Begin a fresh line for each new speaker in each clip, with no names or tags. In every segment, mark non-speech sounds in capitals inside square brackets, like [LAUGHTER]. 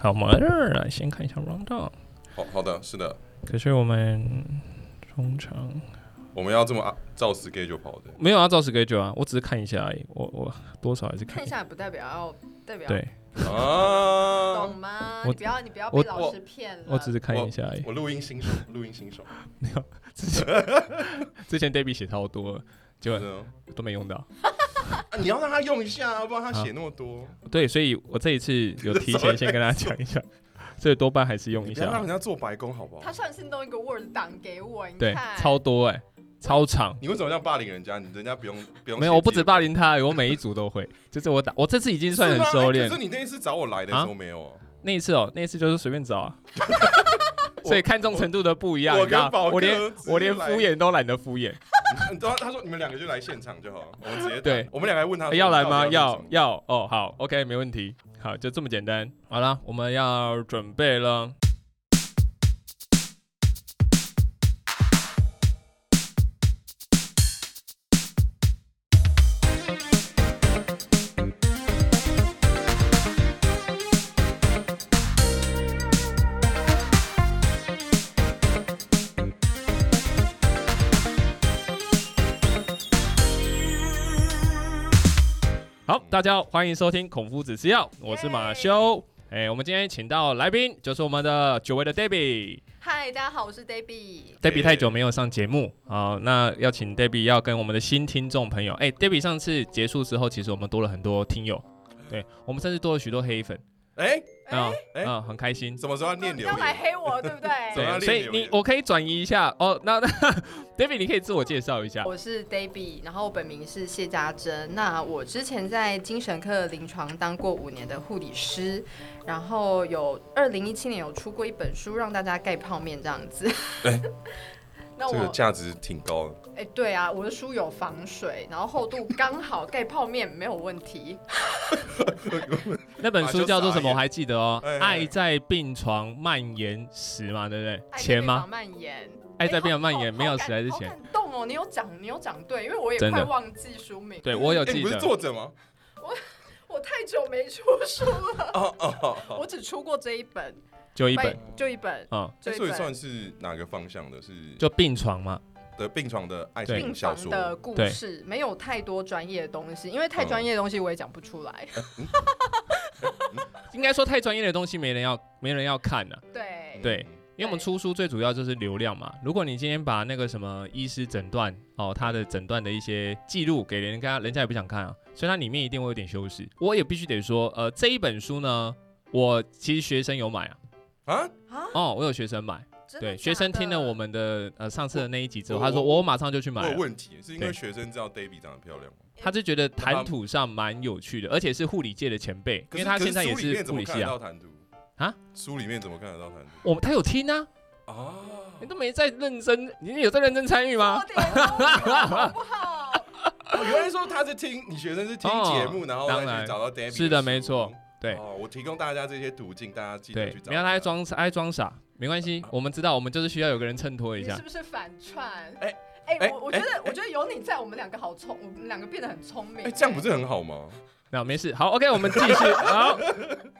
好，我们来先看一下 round down。
好好的，是的，
可是我们通常
我们要这么啊照 schedule 跑的。
没有啊照 schedule 啊，我只是看一下而已。我我多少还是看
看一下不代表要代表
对，
啊
懂，吗？
我
你不要你不要
我
被老师骗了。
我只是看一下而已。
我录音新手，录音新手，没有
之前 [LAUGHS] 之前 Debbie 写超多，结果
真的
都没用到。
啊 [LAUGHS] 你要让他用一下啊，不然他写那么多，
对，所以我这一次有提前 [LAUGHS] 先跟大家讲一下，[LAUGHS] 所以多半还是用一下
你不要让人。家做白工好不好
他？上次弄一个 Word 档给我，你
对
看，
超多哎、超长。
你为什么这样霸凌人家？你人家不用不用。
没有，我不止霸凌他，我每一组都会。就是我打，我这次已经算很收敛
可。是你那一次找我来的时候没有啊？
那一次哦，那一次就是随便找啊，所以看重程度的不一样，
我跟宝哥
我连我连敷衍都懒得敷衍。[LAUGHS]
你知道他说你们两个就来现场就好了，我们直接
对
我们两个问他
要来吗？要
要
哦，好，OK，没问题。好，就这么简单。好了，我们要准备了。大家好，欢迎收听孔夫子吃药，我是马修。哎、我们今天请到来宾就是我们的久违的 Debbie。
嗨，大家好，我是 Debbie。
Debbie 太久没有上节目好，那要请 Debbie 要跟我们的新听众朋友，哎、d e b b i e 上次结束之后，其实我们多了很多听友，对我们甚至多了许多黑粉
哎，
啊
哎
啊，很开心。
什么时候要念
你要来
言？
黑我，对不对？
怎么样
对，所以你我可以转移一下哦。那那 [LAUGHS] David，你可以自我介绍一下。
我是 Debbie，然后我本名是谢家珍。那我之前在精神科临床当过五年的护理师，然后有二零一七年有出过一本书，让大家盖泡面这样子。[LAUGHS]
这个
我
价值挺高的。
哎、对啊，我的书有防水，然后厚度刚好，[LAUGHS] 盖泡面没有问题。[LAUGHS]
那本书叫做什么？我还记得哦，
哎哎《
爱在病床蔓延时》嘛，对不对？
爱在
钱吗？
蔓延，
爱在病床蔓
哎
延，没有
好好好
时还是钱？
感动哦，你有讲，你有讲对，因为我也
真的
快忘记书名。
对，我有
哎，你不是
记得。
作者吗？
我我太久没出书了，
哦哦，
我只出过这一本，
就一本，
就一本，
嗯，
就一本
所以算是哪个方向的？是
就病床嘛。
的病床的爱情小说。
的故事，没有太多专业的东西，因为太专业的东西我也讲不出来。[LAUGHS]
应该说太专业的东西没人要，没人要看啊、
对，
对，因为我们出书最主要就是流量嘛。如果你今天把那个什么医师诊断哦，他的诊断的一些记录给人家，人家也不想看啊，所以它里面一定会有点修饰。我也必须得说，呃，这一本书呢，我其实学生有买啊，
啊，
啊，
哦，我有学生买，对，学生听了我们的呃上次的那一集之后，他说
我
我马上就去买
有问题，是因为
对
学生知道 David 长得漂亮吗？
他就觉得谈吐上蛮有趣的，而且是护理界的前辈，因为他现在也是护理系啊
怎么看得到。谈吐
啊？
书里面怎么看得到谈吐？
我他有听啊，
啊，
你都没在认真，你有在认真参与吗？
有点好不好？
我原来说他是听你学生是听节目，然后再
当然
去找到 David。
是的没错。对
哦，我提供大家这些途径，大家记得去，找。
对不要他爱装爱装傻，没关系，我们知道，我们就是需要有个人衬托一下
你是。不是反串？
哎
哎
哎
我我觉得我觉得有你在，我们两个好聪，我们两个变得很聪明。
哎，这样不是很好吗？
那没事，好，OK，我们继续。好，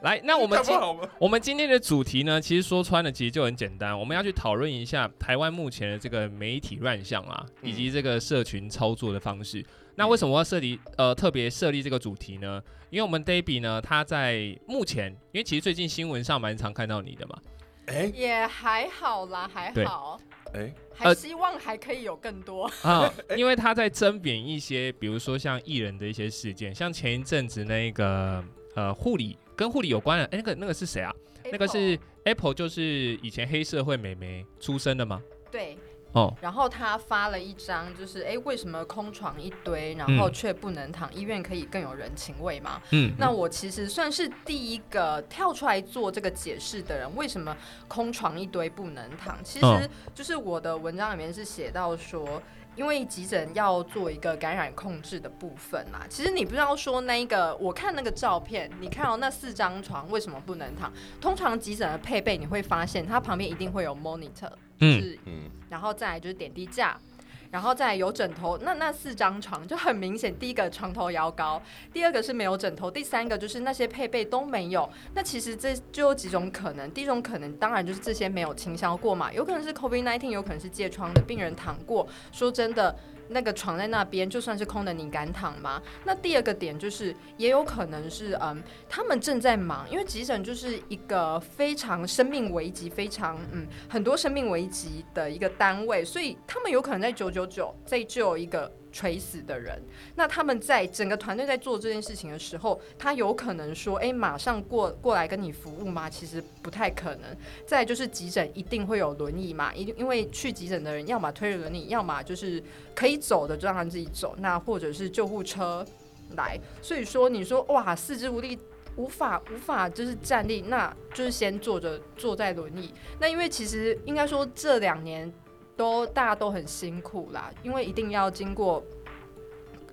来，那我们今？我们今天的主题呢，其实说穿了，其实就很简单，我们要去讨论一下台湾目前的这个媒体乱象啊，
嗯
以及这个社群操作的方式。那为什么要设立呃特别设立这个主题呢？因为我们 Debbie 呢，他在目前，因为其实最近新闻上蛮常看到你的嘛，
哎
也还好啦，还好，
哎，
还希望还可以有更多。
啊，因为他在争辩一些，比如说像艺人的一些事件，像前一阵子那个呃护理跟护理有关的，哎、那个那个是谁啊？那个是 Apple，就是以前黑社会美眉出身的吗？
对，
哦，
然后他发了一张，就是哎，为什么空床一堆，然后却不能躺？医院可以更有人情味嘛？
嗯，
那我其实算是第一个跳出来做这个解释的人。为什么空床一堆不能躺？其
嗯
实就是我的文章里面是写到说。因为急诊要做一个感染控制的部分啦，其实你不知道说那一个，我看那个照片，你看到那四张床为什么不能躺？通常急诊的配备你会发现，它旁边一定会有 monitor，就
嗯
是
嗯，
然后再来就是点滴架，然后再有枕头，那那四张床就很明显，第一个床头摇高，第二个是没有枕头，第三个就是那些配备都没有。那其实这就有几种可能，第一种可能当然就是这些没有倾销过嘛，有可能是 COVID-19，有可能是疥疮的病人躺过。说真的。那个床在那边，就算是空的，你敢躺吗？那第二个点就是，也有可能是，嗯，他们正在忙，因为急诊就是一个非常生命危机、非常嗯很多生命危机的一个单位，所以他们有可能在九九九在救一个。垂死的人，那他们在整个团队在做这件事情的时候，他有可能说：“哎，马上过过来跟你服务吗？”其实不太可能。再就是急诊一定会有轮椅嘛，一定因为去急诊的人要么推着轮椅，要么就是可以走的就让他自己走，那或者是救护车来。所以说，你说哇，四肢无力，无法无法就是站立，那就是先坐着坐在轮椅。那因为其实应该说这两年。都大家都很辛苦啦，因为一定要经过，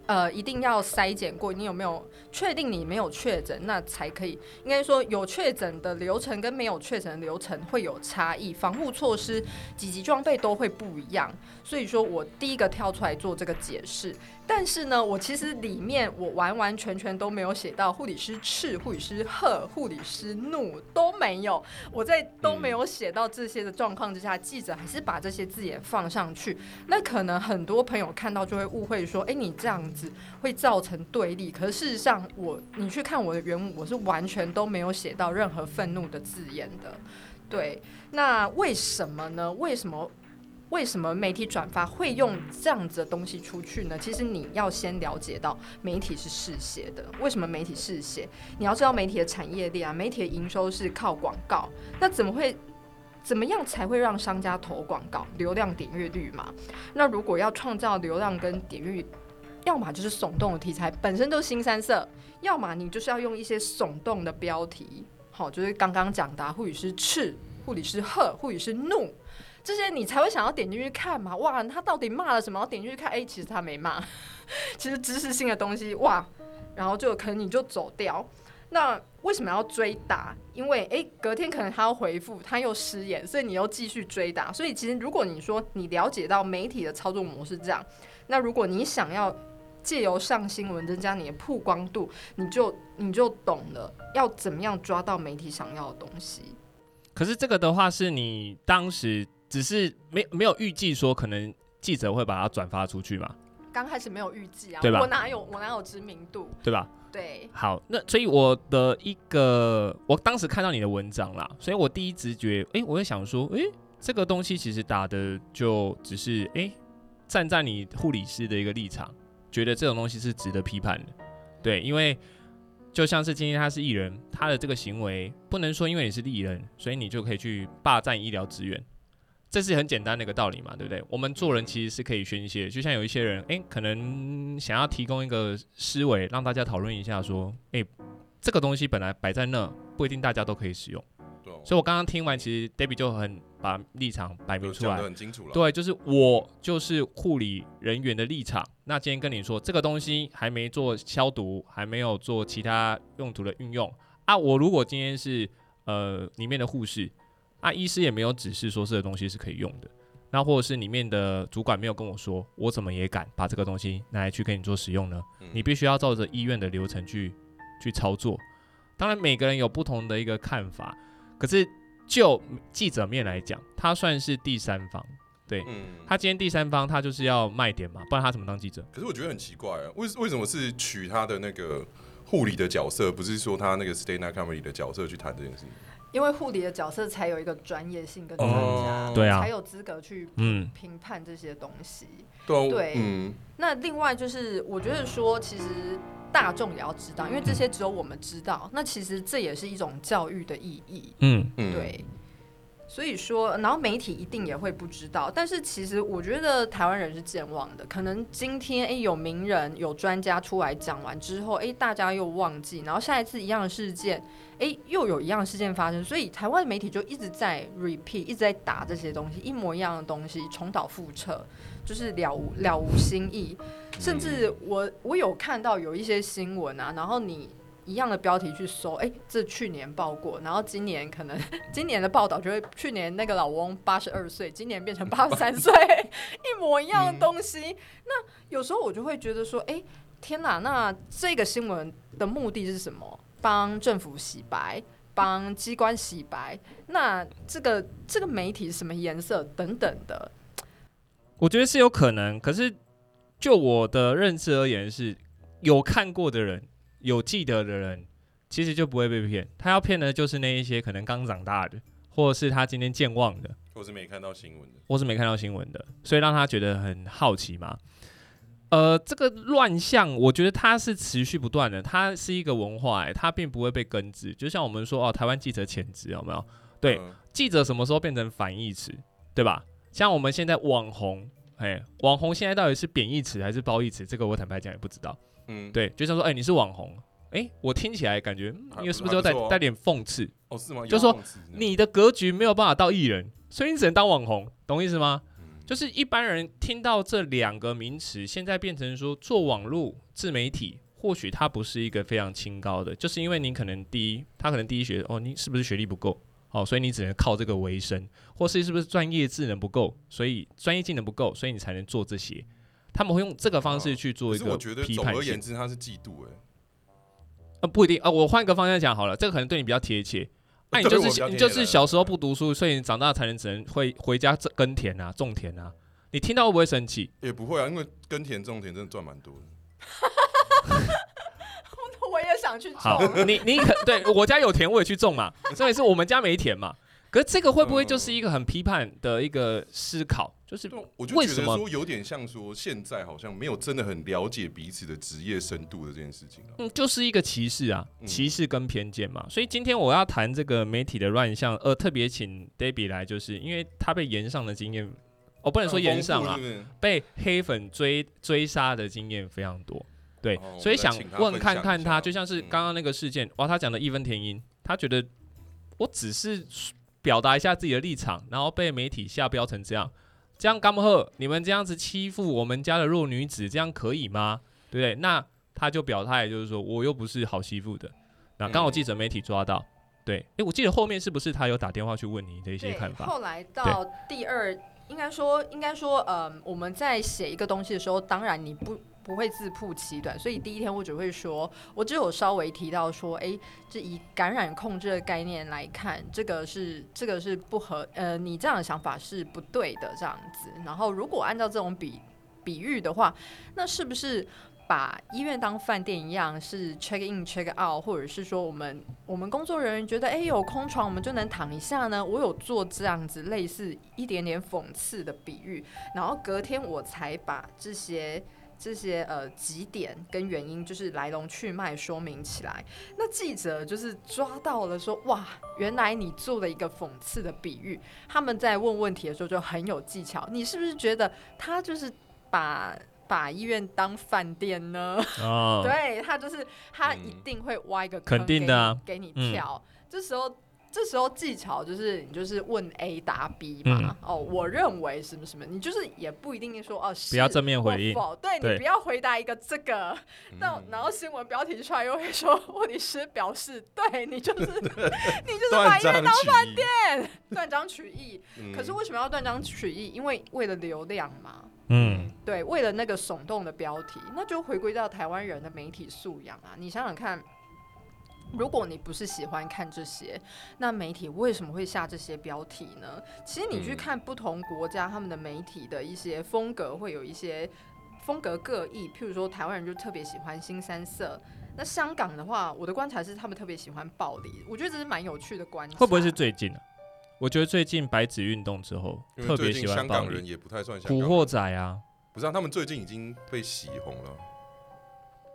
呃，一定要筛检过，你有没有确定你没有确诊，那才可以。应该说有确诊的流程跟没有确诊的流程会有差异，防护措施、几级装备都会不一样。所以说我第一个跳出来做这个解释。但是呢，我其实里面我完完全全都没有写到护理师斥、护理师喝、护理师怒都没有。我在都没有写到这些的状况之下，记者还是把这些字眼放上去。那可能很多朋友看到就会误会说：“哎，你这样子会造成对立。”可是事实上，我你去看我的原文，我是完全都没有写到任何愤怒的字眼的。对，那为什么呢？为什么？为什么媒体转发会用这样子的东西出去呢？其实你要先了解到媒体是嗜血的。为什么媒体嗜血？你要知道媒体的产业链啊，媒体的营收是靠广告。那怎么会怎么样才会让商家投广告？流量点阅率嘛。那如果要创造流量跟点阅，要么就是耸动的题材本身就是新三色，要么你就是要用一些耸动的标题。好，就是刚刚讲的或许是斥，或许是喝，或许是怒。这些你才会想要点进去看嘛？哇，他到底骂了什么？点进去看，哎，其实他没骂，[LAUGHS] 其实知识性的东西，哇，然后就可能你就走掉。那为什么要追打？因为哎，隔天可能他要回复，他又失言，所以你又继续追打。所以其实如果你说你了解到媒体的操作模式这样，那如果你想要借由上新闻增加你的曝光度，你就你就懂了要怎么样抓到媒体想要的东西。
可是这个的话，是你当时。只是没没有预计说可能记者会把它转发出去嘛？
刚开始没有预计啊，
对吧？
我哪有我哪有知名度，
对吧？
对。
好，那所以我的一个，我当时看到你的文章啦，所以我第一直觉，哎，我就想说，哎，这个东西其实打的就只是，哎，站在你护理师的一个立场，觉得这种东西是值得批判的，对，因为。就像是今天他是艺人，他的这个行为不能说因为你是艺人，所以你就可以去霸占医疗资源，这是很简单的一个道理嘛，对不对？我们做人其实是可以宣泄，就像有一些人，诶，可能想要提供一个思维，让大家讨论一下，说，诶，这个东西本来摆在那，不一定大家都可以使用。所以我刚刚听完，其实 Debbie 就很把立场摆明出来，
很清楚了。
对，就是我就是护理人员的立场。那今天跟你说，这个东西还没做消毒，还没有做其他用途的运用啊。我如果今天是呃里面的护士啊，医师也没有指示说这个东西是可以用的。那或者是里面的主管没有跟我说，我怎么也敢把这个东西拿来去给你做使用呢？你必须要照着医院的流程去去操作。当然，每个人有不同的一个看法。可是就记者面来讲，他算是第三方，对，嗯他今天第三方，他就是要卖点嘛，不然他怎么当记者？
可是我觉得很奇怪啊，为为什么是取他的那个护理的角色，不是说他那个 Stay Night Comedy 的角色去谈这件事情？
因为护理的角色才有一个专业性跟专家，
对啊，
才有资格去嗯评判这些东西。
对，
嗯。那另外就是，我觉得说，其实。大众也要知道，因为这些只有我们知道。那其实这也是一种教育的意义。嗯，对。所以说，然后媒体一定也会不知道。但是其实我觉得台湾人是健忘的，可能今天诶有名人、有专家出来讲完之后，诶大家又忘记，然后下一次一样的事件，诶又有一样的事件发生，所以台湾媒体就一直在 repeat，一直在打这些东西，一模一样的东西，重蹈覆辙。就是了无了无新意，甚至我我有看到有一些新闻啊，然后你一样的标题去搜，哎、这去年报过，然后今年可能今年的报道就会去年那个老翁八十二岁，今年变成八十三岁，一模一样的东西。那有时候我就会觉得说，哎、天哪，那这个新闻的目的是什么？帮政府洗白，帮机关洗白？那这个这个媒体是什么颜色等等的？
我觉得是有可能，可是就我的认知而言是，有看过的人，有记得的人，其实就不会被骗。他要骗的就是那一些可能刚长大的，或者是他今天健忘的，
或是没看到新闻的。
或是没看到新闻的，所以让他觉得很好奇嘛。呃，这个乱象，我觉得它是持续不断的，它是一个文化、欸，它并不会被根治。就像我们说哦，台湾记者潜质有没有？对
嗯
记者什么时候变成反义词，对吧？像我们现在网红，哎，网红现在到底是贬义词还是褒义词？这个我坦白讲也不知道。
嗯，
对，就像说，哎、你是网红，哎、我听起来感觉，因为是不是要带带点讽刺？
哦是吗？
就说你的格局没有办法到艺人，所以你只能当网红，懂我意思吗？
嗯
就是一般人听到这两个名词，现在变成说做网络自媒体，或许它不是一个非常清高的，就是因为你可能第一，他可能第一学哦，你是不是学历不够？哦，所以你只能靠这个为生，或是是不是专业技能不够，所以专业技能不够，所以你才能做这些。他们会用这个方式去做一个
我觉得
批判
总而言。之，他是嫉妒哎。
啊，不一定啊、呃我换个方向讲好了，这个可能对你比较贴切。[LAUGHS] 那、你就是你就是小时候不读书，所以你长大才能只能会回家种耕田啊、种田啊。你听到会不会生气？
也不会啊，因为耕田种田真的赚蛮多的。[LAUGHS]
我也想去
好
种，，
你你可对我家有田，我也去种嘛，所以是我们家没田嘛。可是这个会不会就是一个很批判的一个思考？就是，
我就觉得说有点像说，现在好像没有真的很了解彼此的职业深度的这件事情啊。
嗯，就是一个歧视啊，
嗯
歧视跟偏见嘛。所以今天我要谈这个媒体的乱象，呃，特别请 Debbie 来，就是因为他被延上的经验，我、不能说延上啊
很丰富，是是
被黑粉追追杀的经验非常多。对，
哦
所以想问看看他，就像是
嗯
刚刚那个事件，哇，他讲的义愤填膺，他觉得我只是表达一下自己的立场，然后被媒体下标成这样，这样干不贺，你们这样子欺负我们家的弱女子，这样可以吗？对不对？那他就表态，就是说我又不是好欺负的。那刚好记者媒体抓到，对，诶，我记得后面是不是他有打电话去问你的一些，看法？
后来到第二，应该说，应该说，嗯，我们在写一个东西的时候，当然你不不会自曝其短，所以第一天我只会说，我只有稍微提到说，哎、这以感染控制的概念来看，这个是这个是不合，呃，你这样的想法是不对的，这样子。然后如果按照这种比比喻的话，那是不是？把医院当饭店一样，是 check in check out，或者是说我们我们工作人员觉得，哎、有空床我们就能躺一下呢？我有做这样子类似一点点讽刺的比喻，然后隔天我才把这些这些呃几点跟原因，就是来龙去脉说明起来。那记者就是抓到了说，哇，原来你做了一个讽刺的比喻。他们在问问题的时候就很有技巧，你是不是觉得他就是把把医院当饭店呢？
哦，[LAUGHS]
对他就是他
嗯
一定会挖一个
肯
坑
定的啊
给你给
嗯
你跳。这时候这时候技巧就是你就是问 A 答 B 嘛。
嗯
哦，我认为什么什么，你就是也不一定说哦，
不要正面回应
否对
对
你不要回答一个这个，
嗯
那、然后新闻标题出来又会说问题师表示，对你就是 [LAUGHS] 你就是把
断
医院
章取义。
店断章取义。
嗯
可是为什么要断章取义？因为为了流量嘛。
嗯，
对，为了那个耸动的标题，那就回归到台湾人的媒体素养啊。你想想看，如果你不是喜欢看这些，那媒体为什么会下这些标题呢？其实你去
嗯
看不同国家他们的媒体的一些风格，会有一些风格各异。譬如说，台湾人就特别喜欢新三色。那香港的话，我的观察是他们特别喜欢暴力，我觉得这是蛮有趣的观察。
会不会是最近啊？我觉得最近白纸运动之后，特别喜欢香。
港人也不太算香
古
港人，
惑仔啊，
不是啊，他们最近已经被洗红了。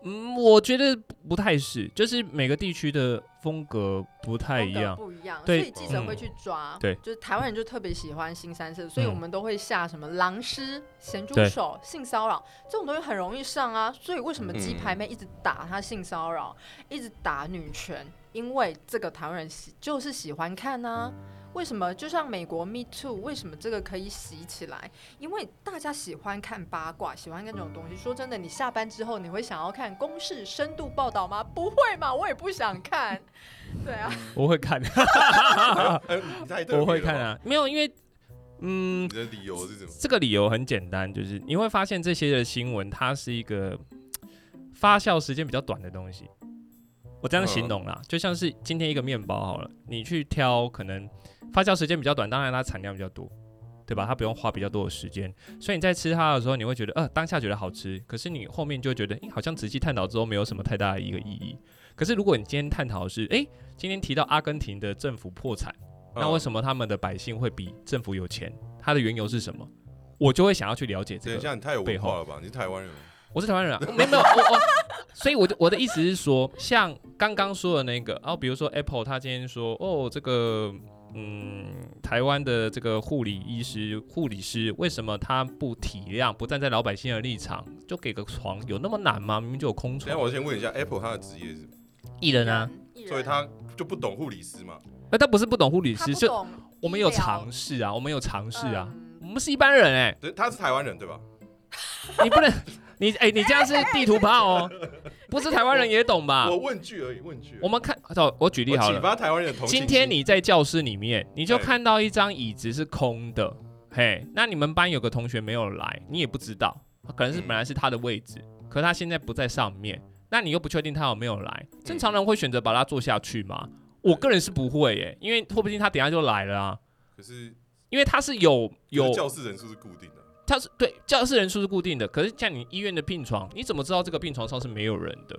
嗯，我觉得不太是，就是每个地区的风格不太一样。
不一样，所以记者会
嗯
去抓。
对
就是台湾人就特别喜欢新三色，所以
嗯
我们都会下什么狼师、咸猪手、性骚扰这种东西很容易上啊。所以为什么鸡排
嗯
妹一直打他性骚扰，一直打女权？因为这个台湾人喜就是喜欢看呢、为什么就像美国 Me Too，为什么这个可以洗起来？因为大家喜欢看八卦，喜欢看这种东西。说真的，你下班之后你会想要看公式深度报道吗？不会嘛，我也不想看。[LAUGHS] 对啊，
我会看，[LAUGHS] [LAUGHS] 我会看啊，没有，因为嗯
你，的理由是什么？
这个理由很简单，就是你会发现这些的新闻，它是一个发酵时间比较短的东西。我这样形容啦，就像是今天一个面包好了，你去挑可能发酵时间比较短，当然它产量比较多，对吧？它不用花比较多的时间，所以你在吃它的时候，你会觉得呃当下觉得好吃，可是你后面就觉得，诶、好像仔细探讨之后没有什么太大的一个意义。可是如果你今天探讨的是，诶、今天提到阿根廷的政府破产。那为？什么他们的百姓会比政府有钱？它的缘由是什么？我就会想要去了解这个。
等一下，你太有
背后
文化了吧？你是台湾人吗？
我是台湾人啊，没有没有，我我，所以我就我的意思是说，像刚刚说的那个，然后，比如说 Apple，他今天说，哦，这个，嗯，台湾的这个护理医师、护理师，为什么他不体谅、不站在老百姓的立场，就给个床，有那么难吗？明明就有空床。
我先问一下，Apple 他的职业是什么？
艺人啊，
艺人，
所以他就不懂护理师嘛？
那他不是不懂护理师，是
他不懂
我们有尝试啊，我们有尝试啊，
嗯
我们是一般人哎、
对，他是台湾人对吧？
你不能，你哎、你这样是地图炮哦，不是台湾人也懂吧？
我？问句而已，问句
我们看，哦，我举例好了，
我启发台湾人的同情
今天你在教室里面，你就
哎。
看到一张椅子是空的，嘿，那你们班有个同学没有来，你也不知道，可能是
嗯。
本来是他的位置，可他现在不在上面，那你又不确定他有没有来，正常人会选择把他坐下去吗？我个人是不会耶，因为说不定他等下就来了啊，
可是
因为他是有有
是教室人数是固定的，
他是对教室人数是固定的，可是像你医院的病床，你怎么知道这个病床上是没有人的？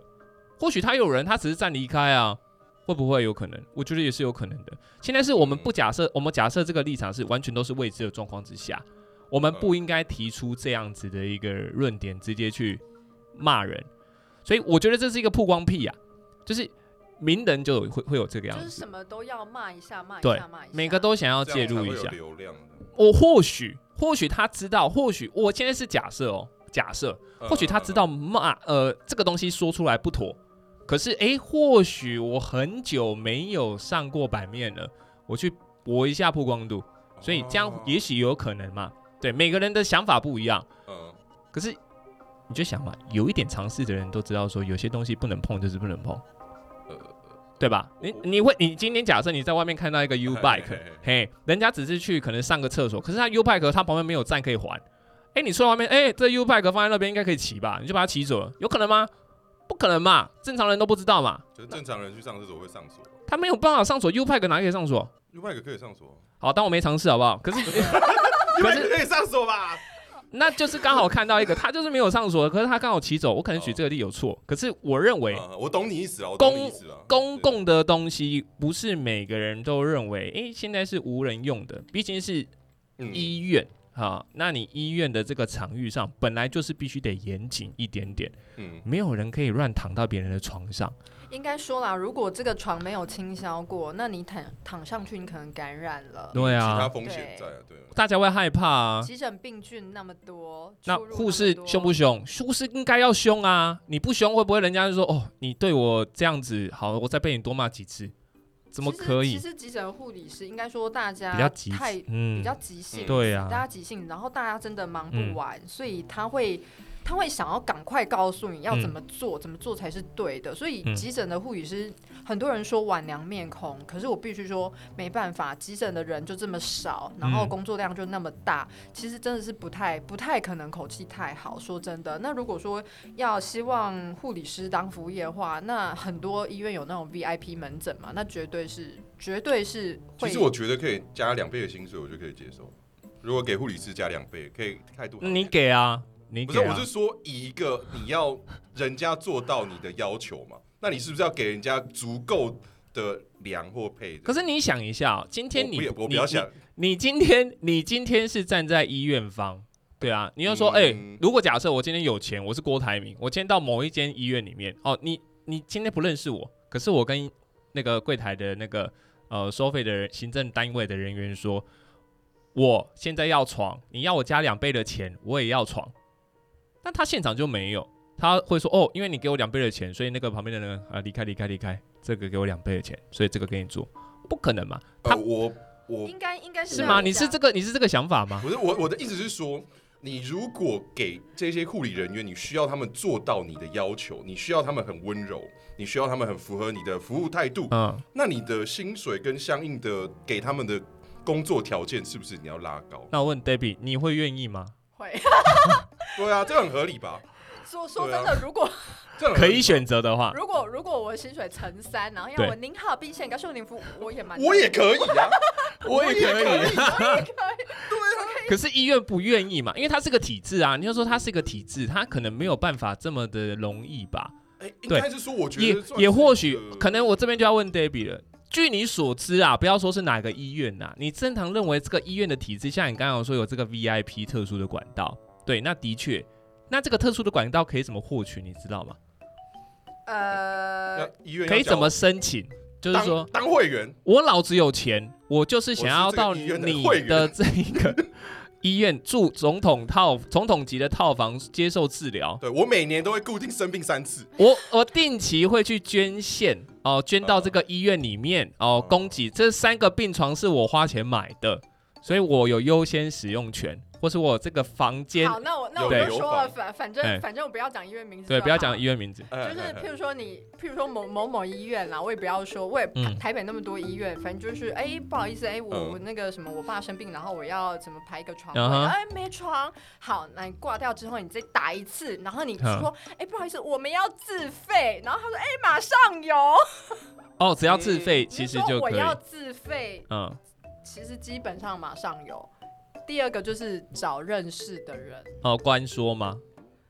或许他有人，他只是暂离开啊，会不会有可能？我觉得也是有可能的。现在是我们不假设，我们假设这个立场是完全都是未知的状况之下，我们不应该提出这样子的一个论点，直接去骂人。所以我觉得这是一个曝光癖啊，就是名人就有会会有这个样子
就是什，么都要骂一下，骂一下，骂一下，
每个都想要介入一下。
流量。
我或许或许他知道，或许我现在是假设哦，假设。
嗯
或许他知道骂呃这个东西说出来不妥，可是诶，或许我很久没有上过版面了，我去搏一下曝光度，所以这样也许有可能嘛。对，每个人的想法不一样，
嗯，
可是你就想嘛，有一点尝试的人都知道说，有些东西不能碰就是不能碰，
呃
对吧？你你会你今天假设你在外面看到一个 U bike，
嘿
人家只是去可能上个厕所，可是他 U bike 他旁边没有站可以还。哎、你出来外面，哎、这 U bike 放在那边应该可以骑吧？你就把它骑走了，有可能吗？不可能嘛，正常人都不知道嘛。
就是正常人去上厕所会上锁
他没有办法上锁，U bike 哪里可以上锁
？，U bike 可以上锁
好，当我没尝试好不好？可是，[LAUGHS]
U
可
bike
是
可以上锁吧？
那就是刚好看到一个，[LAUGHS] 他就是没有上锁，可是他刚好骑走，我可能举这个例有错，可是我认为
啊我懂你意思了，我懂你意思了。
公共的东西不是每个人都认为，诶，现在是无人用的，毕竟是
嗯
医院哈，那你医院的这个场域上本来就是必须得严谨一点点，
嗯，
没有人可以乱躺到别人的床上。
应该说啦，如果这个床没有清消过，那你躺躺上去，你可能感染了。
对
其他
啊，
风险在啊，对啊。
大家会害怕啊。
急诊病菌那么多，
那
出入
护士
多
凶不？凶？护士应该要凶啊！你不凶，会不会人家就说哦，你对我这样子好，我再被你多骂几次？怎么
其实
可以
其？实急诊护理师应该说大家
比较急
太
嗯
比较急性，
对啊
大家急性，然后大家真的忙
嗯
不完，所以他会他会想要赶快告诉你要
嗯
怎么做，怎么做才是对的。所以
嗯
急诊的护理师，很多人说晚娘面孔，可是我必须说没办法，急诊的人就这么少，然后
嗯
工作量就那么大，其实真的是不太不太可能口气太好。说真的，那如果说要希望护理师当服务业的话，那很多医院有那种 VIP 门诊嘛，那绝对是绝对是会。
其实我觉得可以加两倍的薪水，我就可以接受。如果给护理师加两倍，可以态度好
你给啊，你
不是，我是。说以一个你要人家做到你的要求嘛，那你是不是要给人家足够的粮或配的？
可是你想一下、哦，今天你
我不要想，
你，你今天你今天是站在医院方，对啊，你要说，哎、
嗯
如果假设我今天有钱，我是郭台铭，我今天到某一间医院里面，哦，你你今天不认识我，可是我跟那个柜台的那个呃收费的人行政单位的人员说，我现在要床，你要我加两倍的钱，我也要床，但他现场就没有，他会说，哦，因为你给我两倍的钱，所以那个旁边的人啊离开离开离开，这个给我两倍的钱，所以这个给你做，不可能嘛？他
呃，我我
应该应该是
是吗？你是这个你是这个想法吗？
不是我我的意思是说，你如果给这些护理人员，你需要他们做到你的要求，你需要他们很温柔，你需要他们很符合你的服务态度，
嗯，
那你的薪水跟相应的给他们的工作条件是不是你要拉高？
那我问 Debbie，你会愿意吗？
会 [LAUGHS]
对啊，[LAUGHS] 这很合理吧？
说说
对啊
真的，如果
可以选择的话，
如果如果我薪水乘三，然后要我您好，并且感受您服务，我也蛮
我也可以啊，[LAUGHS]
我也可以。
我也可以。
可是医院不愿意嘛，因为它是个体制啊。你就说它是一个体制，它可能没有办法这么的容易吧？
哎，应
对
该是说，我觉
也
得也
也或许可能我这边就要问 Debbie 了。据你所知啊，不要说是哪个医院呐、你正常认为这个医院的体制，像你刚刚说有这个 VIP 特殊的管道，对，那的确，那这个特殊的管道可以怎么获取，你知道吗？
呃，
医院
可以怎么申请？就是
当
说
当会员？
我老子有钱，我就是想要到你的这一个 [LAUGHS] 医院住总统套总统级的套房接受治疗。
对我每年都会固定生病三次，
我我定期会去捐献哦，捐到这个医院里面哦，供给这三个病床是我花钱买的，所以我有优先使用权，或是我这个房间，
好，那我那我
有
就说了，
有
反反
哎。
正反正我不要讲医院名字，
对，不要讲医。院名字，
就是譬如说你，譬如说某某某医院啦，我也不要说，我也
嗯。
台北那么多医院，反正就是哎、不好意思，哎、我、
嗯。
我那个什么，我爸生病，然后我要怎么排一个床位，哎、没床，好，那你挂掉之后，你再打一次，然后你
嗯
说，哎、不好意思，我们要自费，然后他说，哎、马上有，
哦，只要自费其实
说我
就可以，
要自费，
嗯，
其实基本上马上有。第二个就是找认识的人，
哦，官说吗？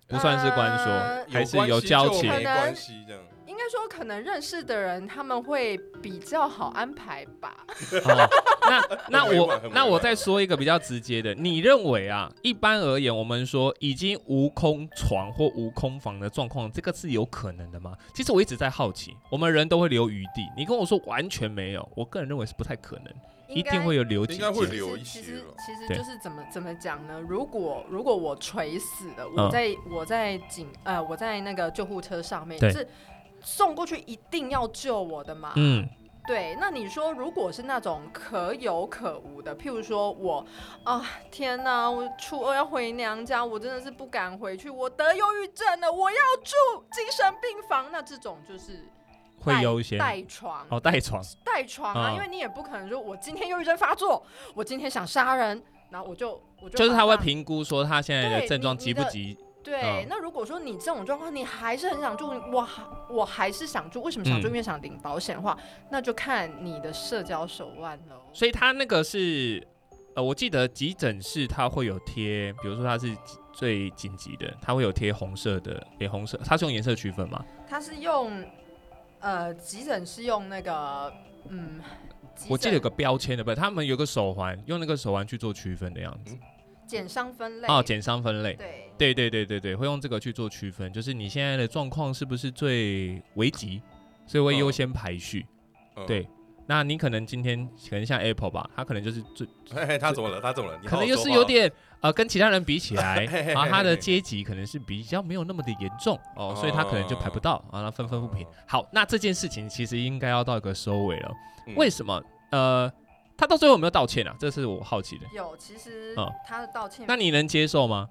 不算是官说，
呃
还是有交情
没关系这样。
应该说可能认识的人他们会比较好安排吧。
哦，那那 [LAUGHS] 我
很委婉很委婉
那我再说一个比较直接的，你认为啊，一般而言，我们说已经无空床或无空房的状况，这个是有可能的吗？其实我一直在好奇，我们人都会留余地，你跟我说完全没有，我个人认为是不太可能，一
应该
定会有留几
应该会
件。
留一些
其实
了
其实
对
就是怎么怎么讲呢？如果如果我垂死了，
嗯
我在、我在警呃我在那个救护车上面，
对
是送过去一定要救我的嘛？
嗯，
对。那你说如果是那种可有可无的，譬如说我啊天哪，我初二要回娘家，我真的是不敢回去，我得忧郁症了，我要住精神病房，那这种就是带
会优先
带床
哦，带床
带床啊，
嗯
因为你也不可能说我今天忧郁症发作，我今天想杀人，然后我就我就
就是他会评估说他现在的症状急不急，
对。
嗯
那如果说你这种状况，你还是很想住，我还我还是想住，为什么想住？
嗯
因为想领保险的话，那就看你的社交手腕喽。
所以他那个是呃，我记得急诊室他会有贴，比如说他是最紧急的，他会有贴红色的，诶，红色，他是用颜色区分吗？
他是用呃急诊是用那个嗯，
我记得有个标签的，不，他们有个手环，用那个手环去做区分的样子。
减伤分类
哦，减伤分类。
对
对对对对对，会用这个去做区分，就是你现在的状况是不是最危急，所以会优先排序。
嗯
对，那你可能今天可能像 Apple 吧，他可能就是最
嘿嘿，他怎么了？他怎么了？
可能又是有点呃，跟其他人比起来 [LAUGHS]
嘿嘿
他的阶级可能是比较没有那么的严重哦，所以他可能就排不
哦
到啊，那愤愤不平。好，那这件事情其实应该要到一个收尾了。
嗯
为什么？呃，他到最后有没有道歉啊？这是我好奇的。
有，其实
嗯
他的道歉
那你能接受吗？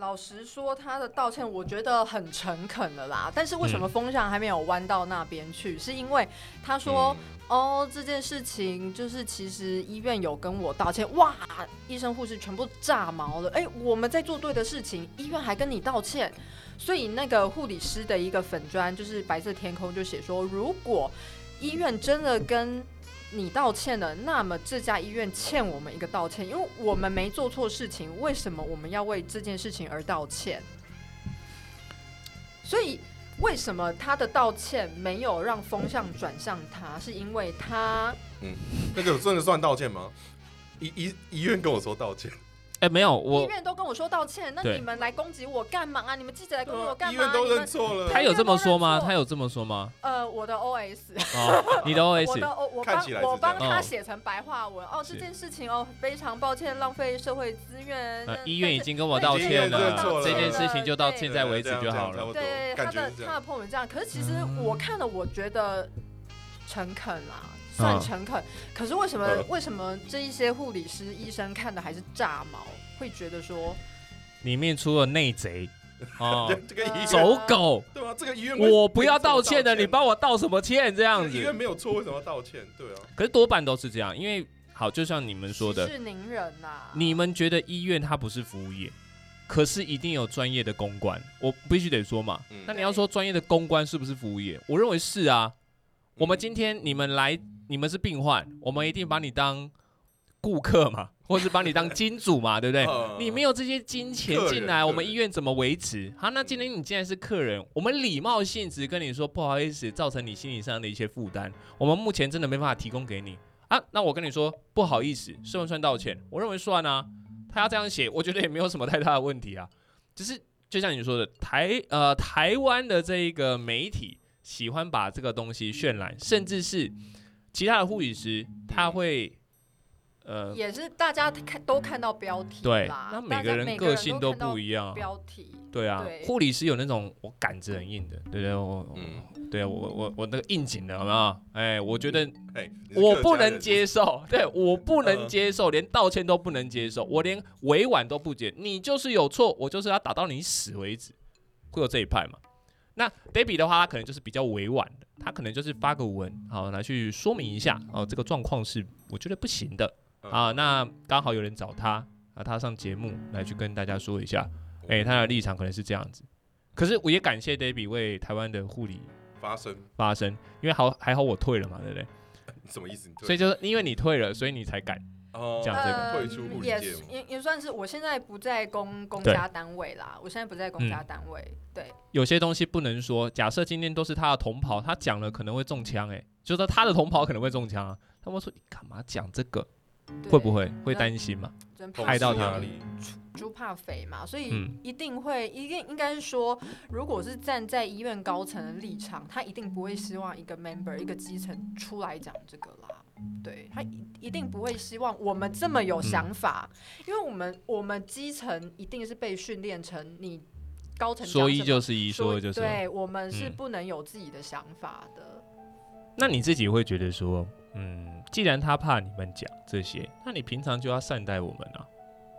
老实说，他的道歉我觉得很诚恳的啦。但是为什么风向还没有弯到那边去？是因为他说、哦，这件事情就是其实医院有跟我道歉，哇，医生护士全部炸毛了。哎，我们在做对的事情，医院还跟你道歉。所以那个护理师的一个粉砖就是白色天空就写说，如果医院真的跟你道歉了，那么这家医院欠我们一个道歉，因为我们没做错事情，为什么我们要为这件事情而道歉？所以为什么他的道歉没有让风向转向他？是因为他嗯
那个真的算道歉吗？医医医院跟我说道歉，
哎，没有，我医
院都跟我说道歉，那你们来攻击我干嘛啊？你们记者来攻击我干嘛？
医院都认错了。
他有这么说吗？他有这么说吗？
呃，我的 OS，[LAUGHS]
哦，你的 OS 我
的哦，我帮我
起来是这样
帮他
哦
写成白话文哦，
是
这件事情哦，非常抱歉浪费社会资源。
呃医院已经跟我道歉了这件事情就到现在为止就好了。
对他的他的朋友们这样，可是其实
嗯
我看了，我觉得诚恳啦。算
嗯
诚恳。可是为什么
呃
为什么这一些护理师、医生看的还是炸毛？会觉得说，
里面出了内贼啊，[LAUGHS]
这个医院
走狗，
对啊，这个医院
我不要道歉的，你帮我道什么歉？这
这
样
子医院，没有错，为什么要道歉？对啊，
可是多半都是这样，因为好，就像你们说的，
息事宁人呐、
你们觉得医院它不是服务业，可是一定有专业的公关，我必须得说嘛。
嗯
那你要说专业的公关是不是服务业？我认为是啊。我们今天你们来，你们是病患，我们一定把你当顾客嘛，[LAUGHS] 或是把你当金主嘛，对不对？
嗯
你没有这些金钱进来，我们医院怎么维持？好，那今天你既然是客人，我们礼貌性质跟你说不好意思，造成你心理上的一些负担，我们目前真的没办法提供给你啊。那我跟你说不好意思，算不算道歉？我认为算啊。他要这样写，我觉得也没有什么太大的问题啊。只是就像你说的，台呃台湾的这一个媒体喜欢把这个东西渲染，甚至是其他的护理师他会呃
也是大家看都看到标题
对，
啦，
那每个人个性都不一样。啊。
标题。
对啊，护理师有那种我杆子很硬的，对对，我，
嗯，
对啊，我我我那个应景的，有没有？哎，我觉得
哎，
我不能接受，[LAUGHS] 对我不能
嗯。
接受，连道歉都不能接受，我连委婉都不接，你就是有错，我就是要打到你死为止，会有这一派嘛？那 Debbie 的话，他可能就是比较委婉的，他可能就是发个文，好来去说明一下，哦，这个状况是我觉得不行的
嗯
啊。那刚好有人找他啊，他上节目来去跟大家说一下，哎、他的立场可能是这样子。可是我也感谢 Debbie 为台湾的护理
发声
发声，因为好还好我退了嘛，对不对？
什么意思？你对
所以就是因为你退了，所以你才敢。
哦
讲这个
呃
退出
也也也算是，我现在不在公公家单位啦，我现在不在公
嗯
家单位，对，
有些东西不能说。假设今天都是他的同袍，他讲了可能会中枪，哎，就是说他的同袍可能会中枪啊。他们说你干嘛讲这个？
对
会不会会担心吗？
真怕死
害到他们
事压力，
猪怕肥嘛，所以
嗯
一定会，一定应该是说，如果是站在医院高层的立场，他一定不会希望一个 member 一个基层出来讲这个啦。对他一一定不会希望我们这么有想法，因为我们我们基层一定是被训练成你高层
说一就是一，说二就是二。
对我们是
嗯
不能有自己的想法的。
那你自己会觉得说，嗯，既然他怕你们讲这些，那你平常就要善待我们啊，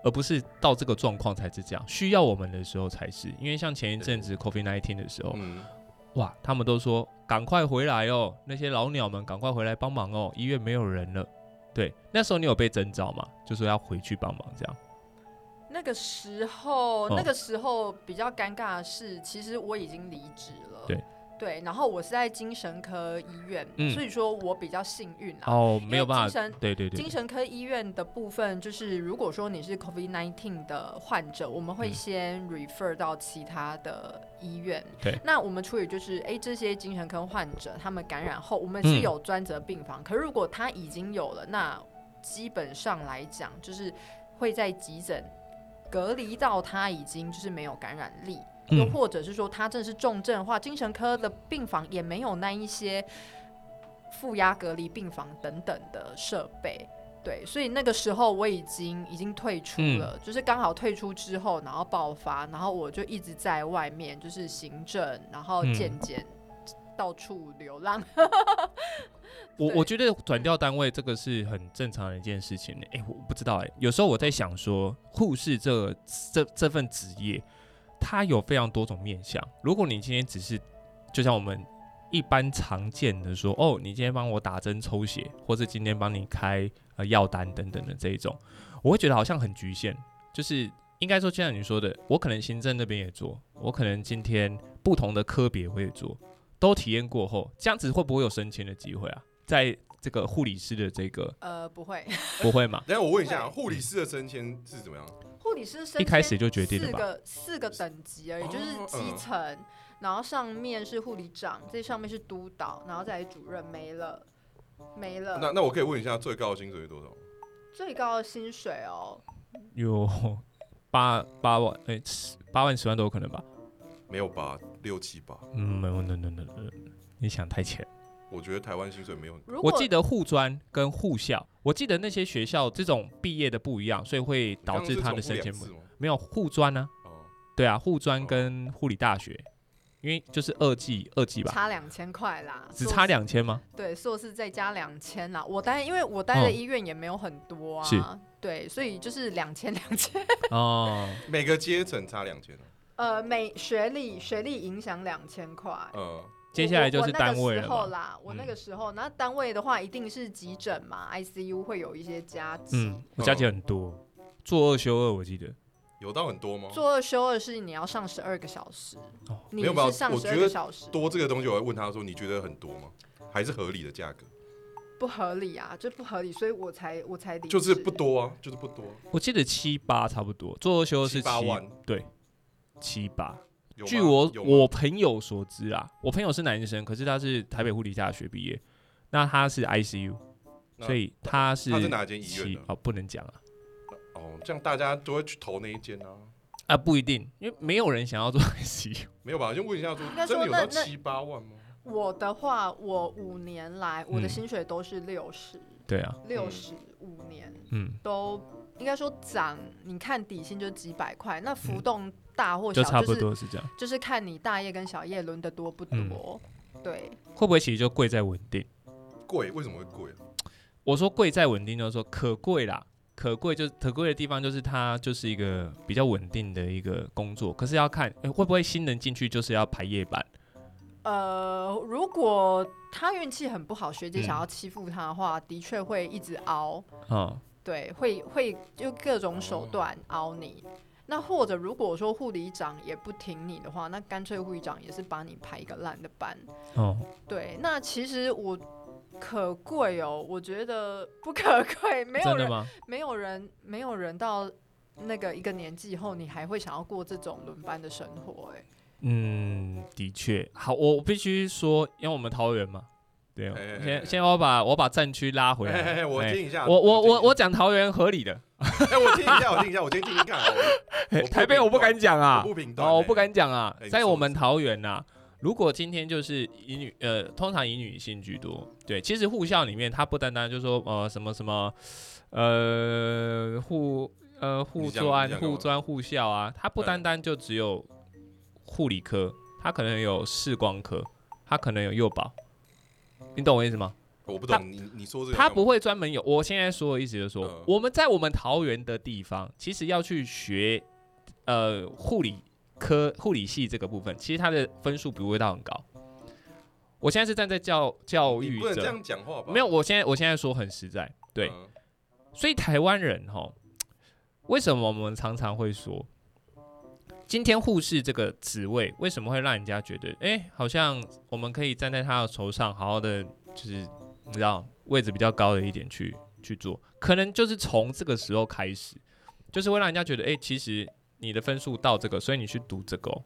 而不是到这个状况才是这样，需要我们的时候才是。因为像前一阵子 COVID 1 9的时候，
嗯，
哇，他们都说赶快回来哦，那些老鸟们赶快回来帮忙哦，医院没有人了。对，那时候你有被征召吗？就说要回去帮忙这样。
那个时候，
哦
那个时候比较尴尬的是，其实我已经离职了。
对
对，然后我是在精神科医院，
嗯
所以说我比较幸运啦。
哦，没有办法，
精神
对对对
精，神科医院的部分，就是如果说你是 COVID-19 的患者，我们会
嗯
先 refer 到其他的医院。
对
那我们处理就是，哎、这些精神科患者他们感染后，我们是
嗯
有专责病房。可如果他已经有了，那基本上来讲，就是会在急诊隔离到他已经就是没有感染力。又
嗯
或者是说他真的是重症的话，精神科的病房也没有那一些负压隔离病房等等的设备。对，所以那个时候我已经已经退出
嗯
了，就是刚好退出之后，然后爆发，然后我就一直在外面，就是行政，然后
嗯
健检，到处流浪。[LAUGHS] 对
我我觉得转调单位这个是很正常的一件事情。哎、我不知道哎、有时候我在想说，护士这这这份职业，它有非常多种面向。如果你今天只是就像我们一般常见的说，哦，你今天帮我打针抽血，或是今天帮你开呃药单等等的这一种，我会觉得好像很局限。就是应该说，就像你说的，我可能行政那边也做，我可能今天不同的科别我也做，都体验过后，这样子会不会有升迁的机会啊？在这个护理师的这个
呃，不会，
不会嘛？[LAUGHS]
等下我问一下，护理师的升迁是怎么样？
护理师升
一开始就决定了吧？
四个四个等级而已，就是
哦
基
嗯
层，然后上面是护理长，这上面是督导，然后再来主任，没了，没了。
那那我可以问一下，最高的薪水是多少？
最高的薪水哦，[LAUGHS]
有八八万，哎、十八万十万都有可能吧？
没有吧，六七八。
嗯，没有，no no no no，你想太浅。
我觉得台湾薪水没有
我记得护专跟护校，我记得那些学校这种毕业的不一样，所以会导致他的升迁没有护专呢、
哦，
对啊，护专
哦
跟护理大学因为就是二技二技吧，
差两千块啦，
只差两千吗？
对，硕士再加两千啦。我待因为我待的
嗯
医院也没有很多啊，
是
对，所以就是两千两千。
哦，
每个阶层差两千。
呃，每学历学历影响两千块。
嗯，
接下来就是单位
我我那个。时候啦，我那
嗯
个时候，那单位的话一定是急诊嘛，ICU 会有一些加急。
嗯，我加急很多，做二休二，我记得。
有到很多吗？
做二休二是你要上十二个小时，
哦
你
没有吧
是上十二
我觉得
个小时，
多这个东西，我会问他说：“你觉得很多吗？还是合理的价格？
不合理啊，就不合理，所以我才我才。
就是不多啊，就是不多。
我记得七八差不多，做二休二是
七八万
对，七八。据我我朋友所知啊，我朋友是男生，可是他是台北护理大学毕业，那他是 ICU，所以他是
他是哪间医院的？
哦，不能讲啊
哦，这样大家都会去投那一间啊？
啊，不一定，因为没有人想要做 [LAUGHS] ICU。
没有吧？就问一下说
应该，
真的有
说那那
到七八万吗？
我的话，我五年来我的
嗯
薪水都是六十、
对啊，
六十五年
嗯，
都应该说涨，你看底薪就几百块，那浮
嗯
动大或小
就差不多是这样。
就是看你大业跟小业轮的多不多。对，
会不会其实就贵在稳定？
贵？为什么会贵啊？
我说贵在稳定，就是说可贵啦，可贵就是可贵的地方就是它就是一个比较稳定的一个工作，可是要看、诶会不会新人进去就是要排夜班。
呃，如果他运气很不好，学姐
嗯
想要欺负他的话，的确会一直凹，
哦，
对，会会就各种
哦
手段凹你。那或者如果说护理长也不挺你的话，那干脆护理长也是把你排一个烂的班。
哦，[LAUGHS]
对，那其实我可贵哦，我觉得不可贵，没有人？没有人，没有人到那个一个年纪以后，你还会想要过这种轮班的生活、哎，
嗯，的确，好，我我必须说，因为我们桃园嘛，对，先先我把我把战区拉回来，
我
哎
听一下，
我我我我
听
讲桃园合理的，
哎，我听一下，我听一下，我先听听看 [LAUGHS]
台北我不敢讲啊。
我，不评断
哦，我
哎
不敢讲啊。在我们桃园呐、如果今天就是以女呃，通常以女性居多，对，其实护校里面它不单单就说呃什么什么呃护呃护专护专护校啊，它不
嗯
单单就只有护理科，它可能有视光科，它可能有幼保，你懂我意思吗？
我不懂你你说这个，
他不会专门有，我现在说的意思就是说，
嗯
我们在我们桃园的地方，其实要去学呃护理科护理系这个部分，其实它的分数不会到很高。我现在是站在教教育者，
不能这样讲话吧？
没有，我现在我现在说很实在，对，
嗯
所以台湾人哈，为什么我们常常会说，今天护士这个职位为什么会让人家觉得，哎、好像我们可以站在他的头上，好好的，就是你知道位置比较高的一点去去做，可能就是从这个时候开始，就是会让人家觉得，哎、其实你的分数到这个，所以你去读这个、哦，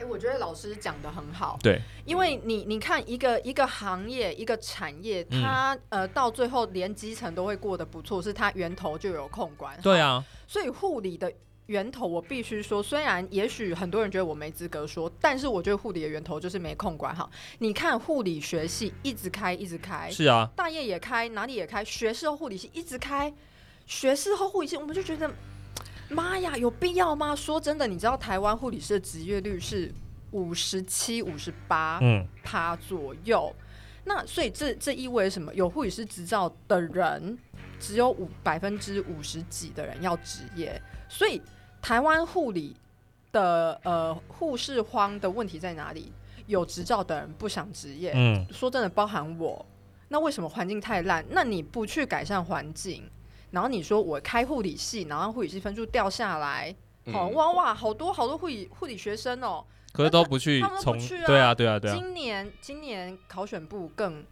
哎、我觉得老师讲的很好，
对，
因为你你看一个一个行业一个产业，它、呃到最后连基层都会过得不错，是它源头就有控管。
对啊，
所以护理的源头，我必须说，虽然也许很多人觉得我没资格说，但是我觉得护理的源头就是没空管好。你看护理学系一直开一直开，
是啊，
大业也开，哪里也开，学士后护理系一直开，学士后护理系我们就觉得，妈呀，有必要吗？说真的，你知道台湾护理师的职业率是五十七、五十八
嗯，
趴左右。那所以这这意味着什么？有护理师执照的人只有五百分之五十几的人要职业，所以台湾护理的呃护士荒的问题在哪里？有执照的人不想执业，
嗯，
说真的，包含我。那为什么环境太烂？那你不去改善环境，然后你说我开护理系，然后护理系分数掉下来，哦
嗯
哇哇，好多好多护理护理学生哦。
可是都不去
他们不去啊
对啊，对啊，对啊，
今年今年考选部更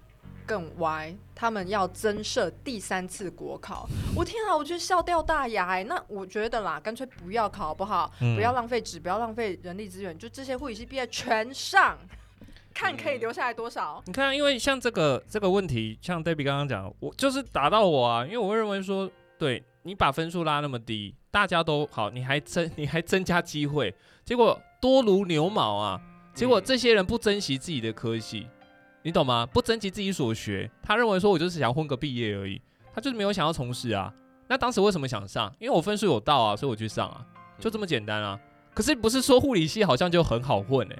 更歪，他们要增设第三次国考。我天啊，我觉得笑掉大牙哎、那我觉得啦，干脆不要考好不好？
嗯
不要浪费纸，不要浪费人力资源，就这些护理系毕业全上，看可以留下来多少。
你看，因为像这个这个问题，像 Debbie 刚刚讲，我就是打到我啊，因为我会认为说，对你把分数拉那么低，大家都好，你还增你还增加机会，结果多如牛毛啊！结果这些人不珍惜自己的科系，你懂吗？不珍惜自己所学，他认为说我就是想混个毕业而已，他就是没有想要从事啊。那当时为什么想上？因为我分数有到啊，所以我去上啊，就这么简单啊。可是不是说护理系好像就很好混哎、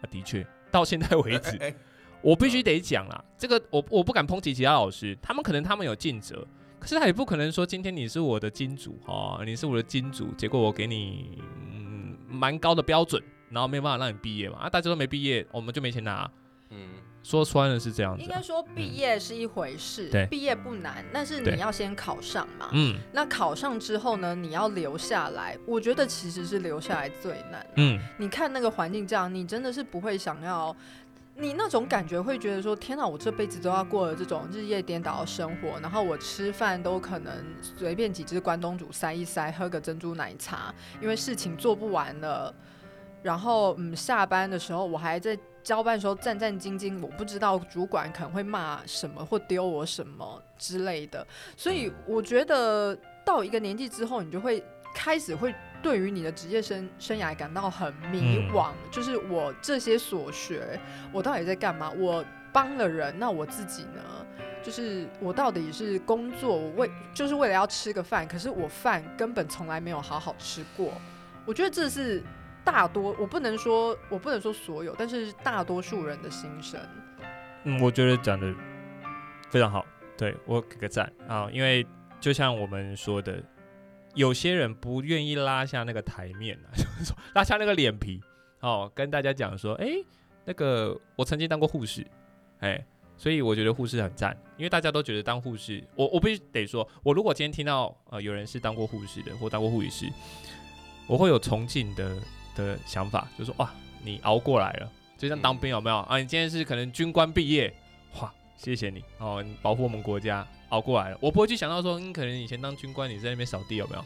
啊，的确，到现在为止，[LAUGHS] 我必须得讲啦，这个我我不敢抨击其他老师，他们可能他们有尽责，可是他也不可能说今天你是我的金主哦，你是我的金主，结果我给你嗯蛮高的标准，然后没有办法让你毕业嘛，啊，大家都没毕业，我们就没钱拿，
嗯，
说穿了是这样子啊、
应该说毕业是一回事，
对
毕业不难，但是你要先考上嘛。
嗯
那考上之后呢，你要留下来，我觉得其实是留下来最难。
嗯，
你看那个环境这样，你真的是不会想要，你那种感觉会觉得说，天哪，我这辈子都要过了这种日夜颠倒的生活，然后我吃饭都可能随便几只关东煮塞一塞，喝个珍珠奶茶，因为事情做不完了。然后嗯，下班的时候我还在交办的时候战战兢兢，我不知道主管可能会骂什么或丢我什么之类的，所以我觉得到一个年纪之后，你就会开始会对于你的职业生生涯感到很迷惘，就是我这些所学，我到底在干嘛？我帮了人，那我自己呢？就是我到底是工作，我为就是为了要吃个饭，可是我饭根本从来没有好好吃过。我觉得这是大多，我不能说我不能说所有，但是大多数人的心声。
嗯，我觉得讲的非常好，对我给个赞啊，因为就像我们说的，有些人不愿意拉下那个台面啊，就是说拉下那个脸皮哦，跟大家讲说，哎、那个我曾经当过护士，哎、所以我觉得护士很赞，因为大家都觉得当护士，我我必须得说，我如果今天听到呃有人是当过护士的或当过护理师，我会有崇敬的的想法，就说哇，你熬过来了，就像当兵有没有啊？你今天是可能军官毕业，哇，谢谢你哦，你保护我们国家，熬过来了。我不会去想到说，嗯，可能以前当军官你在那边扫地有没有？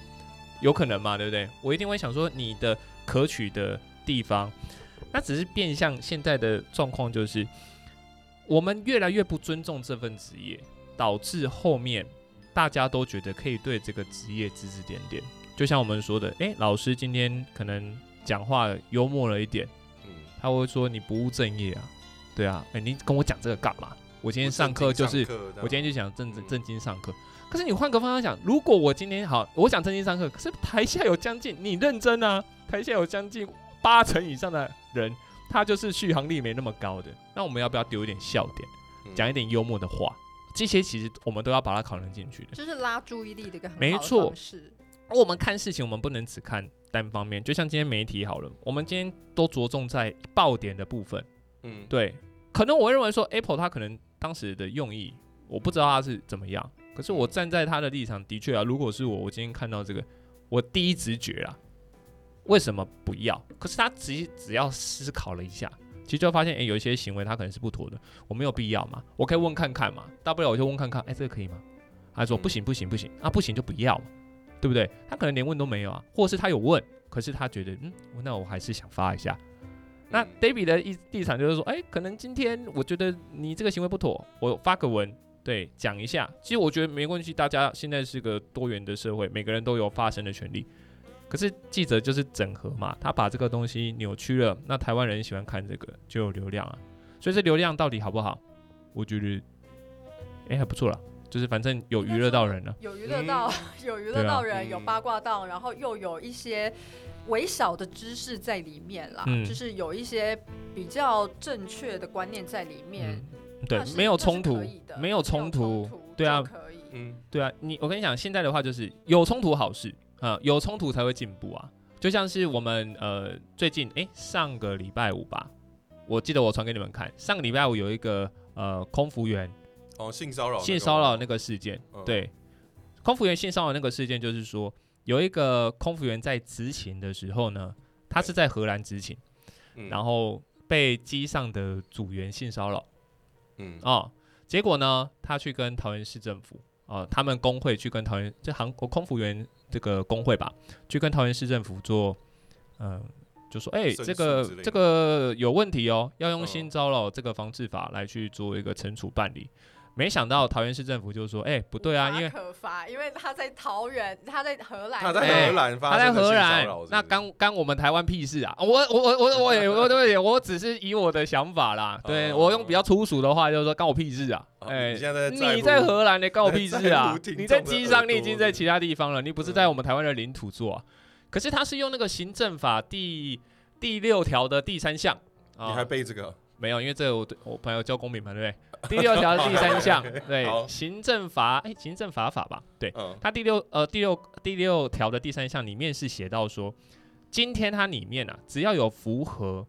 有可能嘛，对不对？我一定会想说你的可取的地方，那只是变相现在的状况就是，我们越来越不尊重这份职业，导致后面大家都觉得可以对这个职业指指点点。就像我们说的，诶，老师今天可能讲话幽默了一点，
嗯，
他会说你不务正业啊，对啊，诶，你跟我讲这个干嘛？我今天上课就是我今天就想正正正经上课。可是你换个方向想，如果我今天好，我想正经上课，可是台下有将近你认真啊，台下有将近八成以上的人，他就是续航力没那么高的，那我们要不要丢一点笑点，
嗯
讲一点幽默的话？这些其实我们都要把它考量进去的。
就是拉注意力的一个很好的
没错
方式。
而我们看事情，我们不能只看单方面。就像今天媒体好了，我们今天都着重在爆点的部分。
嗯，
对，可能我会认为说 Apple 它可能当时的用意，我不知道它是怎么样。可是我站在他的立场，的确啊，如果是我，我今天看到这个，我第一直觉啊，为什么不要？可是他只只要思考了一下，其实就发现，诶，有一些行为他可能是不妥的，我没有必要嘛，我可以问看看嘛，大不了我就问看看，诶，这个可以吗？他说
嗯
不行不行不行，啊不行就不要嘛，对不对？他可能连问都没有啊，或是他有问，可是他觉得，嗯，那我还是想发一下。那
嗯
David 的一立场就是说，哎、可能今天我觉得你这个行为不妥，我发个文，对，讲一下。其实我觉得没关系，大家现在是个多元的社会，每个人都有发声的权利。可是记者就是整合嘛，他把这个东西扭曲了，那台湾人喜欢看这个，就有流量啊。所以这流量到底好不好？我觉得，哎、还不错啦，就是反正有娱乐到人了。
有娱乐到，[LAUGHS] 有娱乐到人，有
嗯
八卦到，然后又有一些微小的知识在里面啦，
嗯
就是有一些比较正确的观念在里面。
嗯，对没有冲突
可以的，
没有冲突，对啊，
可以。
嗯，
对啊，你我跟你讲，现在的话就是有冲突好事啊、有冲突才会进步啊。就像是我们呃最近诶，上个礼拜五吧，我记得我传给你们看，上个礼拜五有一个呃空服员
哦，性骚扰，
性骚扰那个事件，
嗯，
对，空服员性骚扰那个事件就是说有一个空服员在执勤的时候呢，他是在荷兰执勤，
嗯，
然后被机上的组员性骚扰。
嗯，
哦，结果呢，他去跟桃园市政府，哦，他们工会去跟桃园这韩国空服员这个工会吧，去跟桃园市政府做，嗯、就说，哎、这个这个有问题哦，要用
嗯。
性骚扰这个防治法来去做一个惩处办理。没想到桃园市政府就说，哎、不对啊，因为
可罚，因为他在桃园，他在荷兰，
他在
哎
荷兰发
他在荷兰那
不是
干干我们台湾屁事啊！我我我我我也我对我只是以我的想法啦，[LAUGHS] 对
哦
我用比较粗俗的话就是说干我屁事啊！
哦
哎、
你现在
你
在
在荷兰的关我屁事啊你在
众的
机上，你已经在其他地方了，你不是在
嗯
我们台湾的领土做啊。可是他是用那个行政法第第六条的第三项啊
你还背这个？
没有，因为这个我对我朋友教公民嘛，对不对？第六条的第三项，对行政法，哎，行政法法吧，对，
嗯
它第六呃第六第六条的第三项里面是写到说，今天它里面啊，只要有符合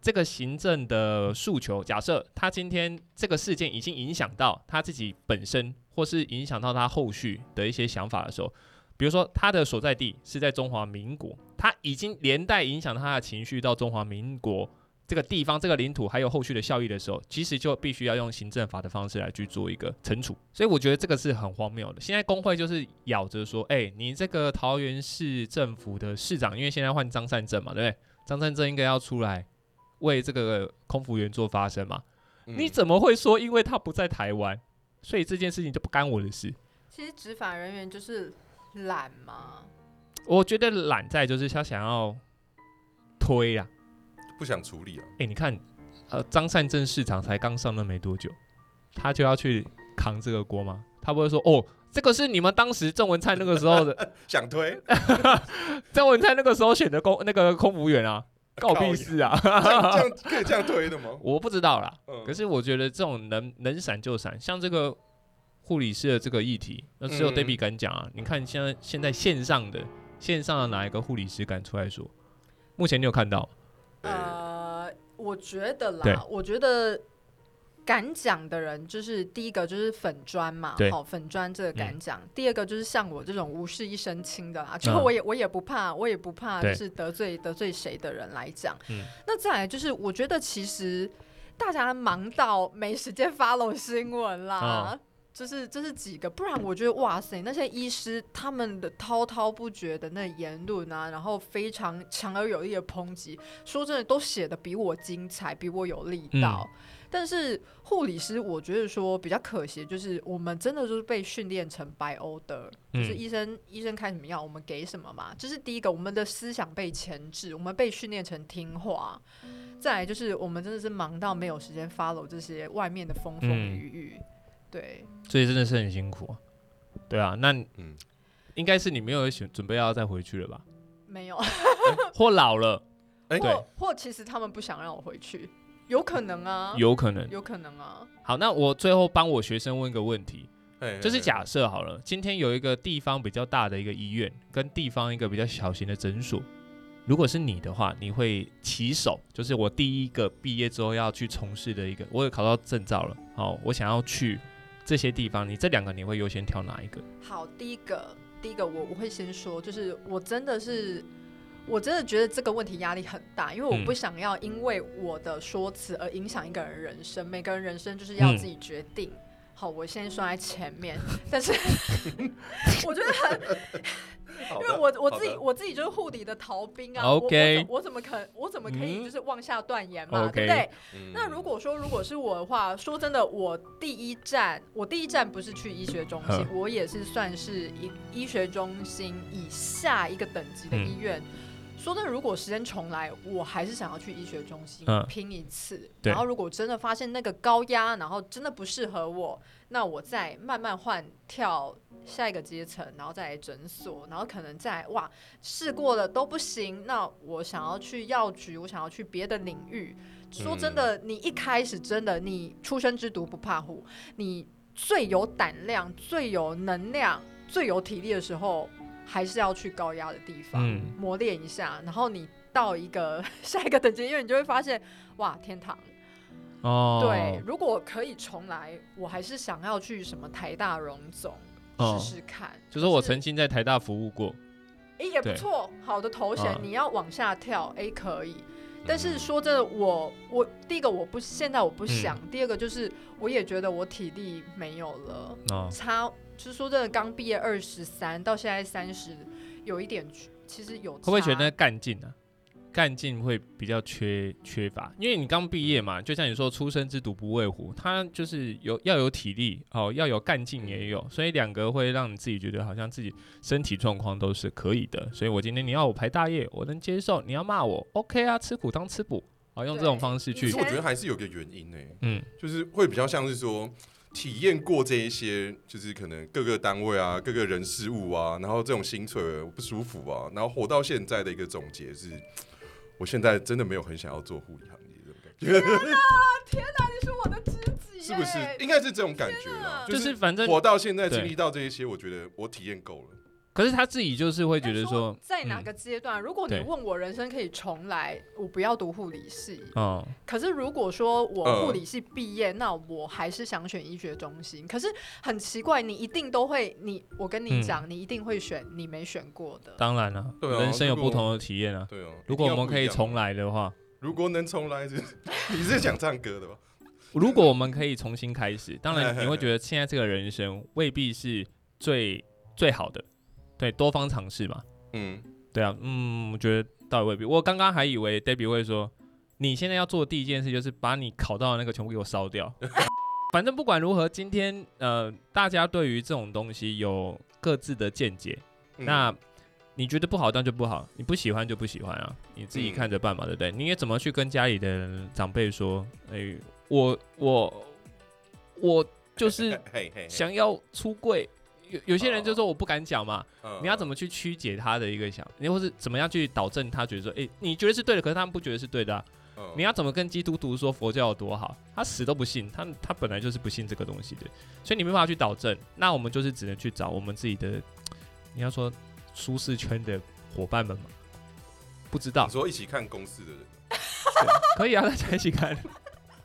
这个行政的诉求，假设他今天这个事件已经影响到他自己本身，或是影响到他后续的一些想法的时候，比如说他的所在地是在中华民国，他已经连带影响他的情绪到中华民国。这个地方、这个领土还有后续的效益的时候，其实就必须要用行政法的方式来去做一个惩处，所以我觉得这个是很荒谬的。现在工会就是咬着说，哎、你这个桃园市政府的市长，因为现在换张善政嘛，对不对？张善政应该要出来为这个空服员做发声嘛？
嗯
你怎么会说因为他不在台湾，所以这件事情就不干我的事？
其实执法人员就是懒嘛，
我觉得懒在就是他想要推啊，
不想处理啊？
哎、你看，呃，张善政市长才刚上任没多久，他就要去扛这个锅吗？他不会说哦，这个是你们当时郑文灿那个时候的，[LAUGHS]
想推？[LAUGHS]
郑文灿那个时候选的公那个空服员啊，告屁事啊！
这样这样可以这样推的吗？[LAUGHS]
我不知道啦，
嗯
可是我觉得这种能能闪就闪，像这个护理师的这个议题，那只有
嗯
Debbie 敢讲啊。你看现在现在线上的线上的哪一个护理师敢出来说？目前你有看到？
呃，我觉得
对。
啦，我觉得敢讲的人，就是第一个就是粉砖嘛
对，
好粉砖这个敢讲；第二个就是像我这种无事一身轻的啦，就
嗯
我也我也不怕，我也不怕就是得罪得罪谁的人来讲。
嗯。
那再来就是，我觉得其实大家忙到没时间 follow [LAUGHS] 新闻啦。
哦
就是这是几个，不然我觉得哇塞，那些医师他们的滔滔不绝的那言论啊，然后非常强而有力的抨击，说真的都写的比我精彩，比我有力道。但是护理师，我觉得说比较可惜，就是我们真的就是被训练成白 order，、就是
嗯
医生医生开什么药，我们给什么嘛。这是第一个，我们的思想被钳制，我们被训练成听话。再来就是我们真的是忙到没有时间 follow 这些外面的风风
嗯
雨雨。对，
所以真的是很辛苦啊。对啊，那
嗯，
应该是你没有准准备要再回去了吧？
没有，
或老了，
哎
对。
或或其实他们不想让我回去，有可能啊，
有可能。
有可能啊。
好，那我最后帮我学生问一个问题，
哎
就是假设好了，今天有一个地方比较大的一个医院，跟地方一个比较小型的诊所，如果是你的话，你会起手，就是我第一个毕业之后要去从事的一个，我有考到证照了，好，我想要去这些地方，你这两个你会优先挑哪一个？
好，第一个，第一个我我会先说，就是我真的是，我真的觉得这个问题压力很大，因为我
嗯
不想要因为我的说辞而影响一个人人生，每个人人生就是要
嗯
自己决定。好，我先说在前面，但是 [LAUGHS] 我觉得很，[LAUGHS] 因为我我自己我自己就是护理的逃兵啊我
OK
我怎我怎么可我怎么可以
嗯
就是妄下断言嘛对不对？
嗯
那如果说如果是我的话，说真的，我第一站我第一站不是去医学中心，我也是算是医医学中心以下一个等级的医院。说真的，如果时间重来，我还是想要去医学中心
嗯
拼一次。
对
然后如果真的发现那个高压，然后真的不适合我，那我再慢慢换跳下一个阶层，然后再来诊所，然后可能再哇试过了都不行，那我想要去药局，我想要去别的领域。说真的，你一开始真的你出生之毒不怕虎，你最有胆量、最有能量、最有体力的时候，还是要去高压的地方、
嗯。
磨练一下，然后你到一个 [LAUGHS] 下一个等级，因为你就会发现，哇，天堂。
哦，
对，，如果可以重来，我还是想要去什么台大荣总
哦。
试试看。
就是我曾经在台大服务过，
诶也不错，好的头衔，
嗯
你要往下跳，诶可以。但
嗯
是说真的，我我第一个我不现在我不想，
嗯
第二个就是我也觉得我体力没有了，
哦，
差就是说真的，刚毕业二十三到现在三十，有一点其实有
会不会觉得
差
干劲呢？干劲会比较缺缺乏，因为你刚毕业嘛，就像你说“出生之犊不畏虎”，他就是有要有体力哦，要有干劲也有，所以两个会让你自己觉得好像自己身体状况都是可以的。所以我今天你要我排大夜，我能接受；你要骂我，OK 啊，吃苦当吃补，好用这种方式去
其实我觉得还是有个原因呢、
嗯
就是会比较像是说体验过这一些，就是可能各个单位啊、各个人事物啊，然后这种薪水不舒服啊，然后活到现在的一个总结是，我现在真的没有很想要做护理行业这种
天哪，你是我的知己耶，
是不是？应该是这种感觉
天哪
了。
就是反正
活到现在经历到这一些，我觉得我体验够了。
可是他自己就是会觉得说，
在哪
嗯
个阶段，如果你问我人生可以重来，我不要读护理系。
哦，
可是如果说我
嗯
护理系毕业，那我还是想选医学中心。可是很奇怪，你一定都会，你我跟你
嗯
讲，你一定会选你没选过的。
当然了，
对啊
人生有不同的体验啊。
对哦，
如果我们可以重，来的话，
如果能重来，是 [LAUGHS] 你是想唱歌的吧？
如果我们可以重新开始，当然你会觉得现在这个人生未必是最最好的，对，多方尝试嘛。
嗯，
对啊，嗯，我觉得倒也未必。我刚刚还以为 Debbie 会说，你现在要做的第一件事就是把你考到的那个全部给我烧掉。[LAUGHS] 反正不管如何，今天呃，大家对于这种东西有各自的见解。
嗯
那你觉得不好，当然就不好；你不喜欢就不喜欢啊，你自己
嗯
看着办嘛，对不对？你也怎么去跟家里的长辈说？哎、我我我就是 [LAUGHS] 想要出柜。有有些人就说我不敢讲嘛，
嗯
你要怎么去曲解他的一个想，你或是怎么样去导正他觉得说，哎、你觉得是对的，可是他们不觉得是对的、啊。
嗯
你要怎么跟基督徒说佛教有多好？他死都不信，他他本来就是不信这个东西的，所以你没办法去导正。那我们就是只能去找我们自己的，你要说舒适圈的伙伴们嘛？不知道
你，说一起看公司的人 [LAUGHS]
可以啊，大家一起看。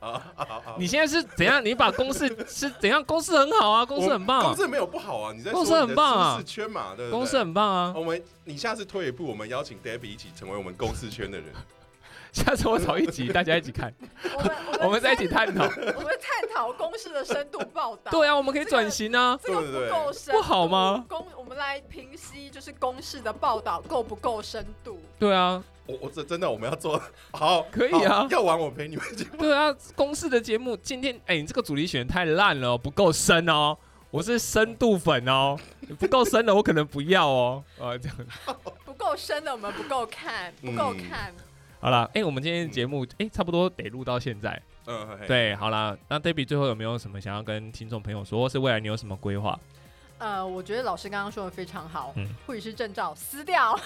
啊啊啊啊！
你现在是怎样？你把公式 [LAUGHS] 是怎样？公式很好啊，公式很棒、啊，
公司没有不好啊，你在
公司很棒啊
舒适圈嘛，对不对？
公式很棒啊。
我们你下次退一步，我们邀请 Debbie 一起成为我们公司圈的人。[LAUGHS]
下次我找一集，大家一起看，
我们
我们在一起探讨。[LAUGHS]
我们探讨公式的深度报道。
对啊，我们可以转型啊。
这个不够深，
不好吗？
公，我们来平息，就是公式的报道够不够深度？
对啊，
我我这真的我们要做好，
可以啊
要玩我陪你们去。
对啊，公式的节目今天，哎、你这个主题选得太烂了哦，不够深哦。我是深度粉哦，不够深的我可能不要哦。啊，这样 [LAUGHS]
不够深的我们不够看，不够
嗯
看。
好了，哎、我们今天的节目，哎、差不多得录到现在。
嗯，
对，好了，那 Debbie 最后有没有什么想要跟听众朋友说，或是未来你有什么规划？
呃，我觉得老师刚刚说的非常好
嗯，
护理师证照撕掉。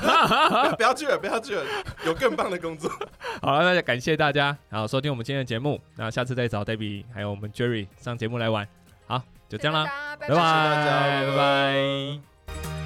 [LAUGHS]
不要去了，不要去了，有更棒的工作。[LAUGHS]
好了，那就感谢大家，然后收听我们今天的节目。那下次再找 Debbie 还有我们 Jerry 上节目来玩。好，就这样啦，
谢谢大家拜
拜拜拜。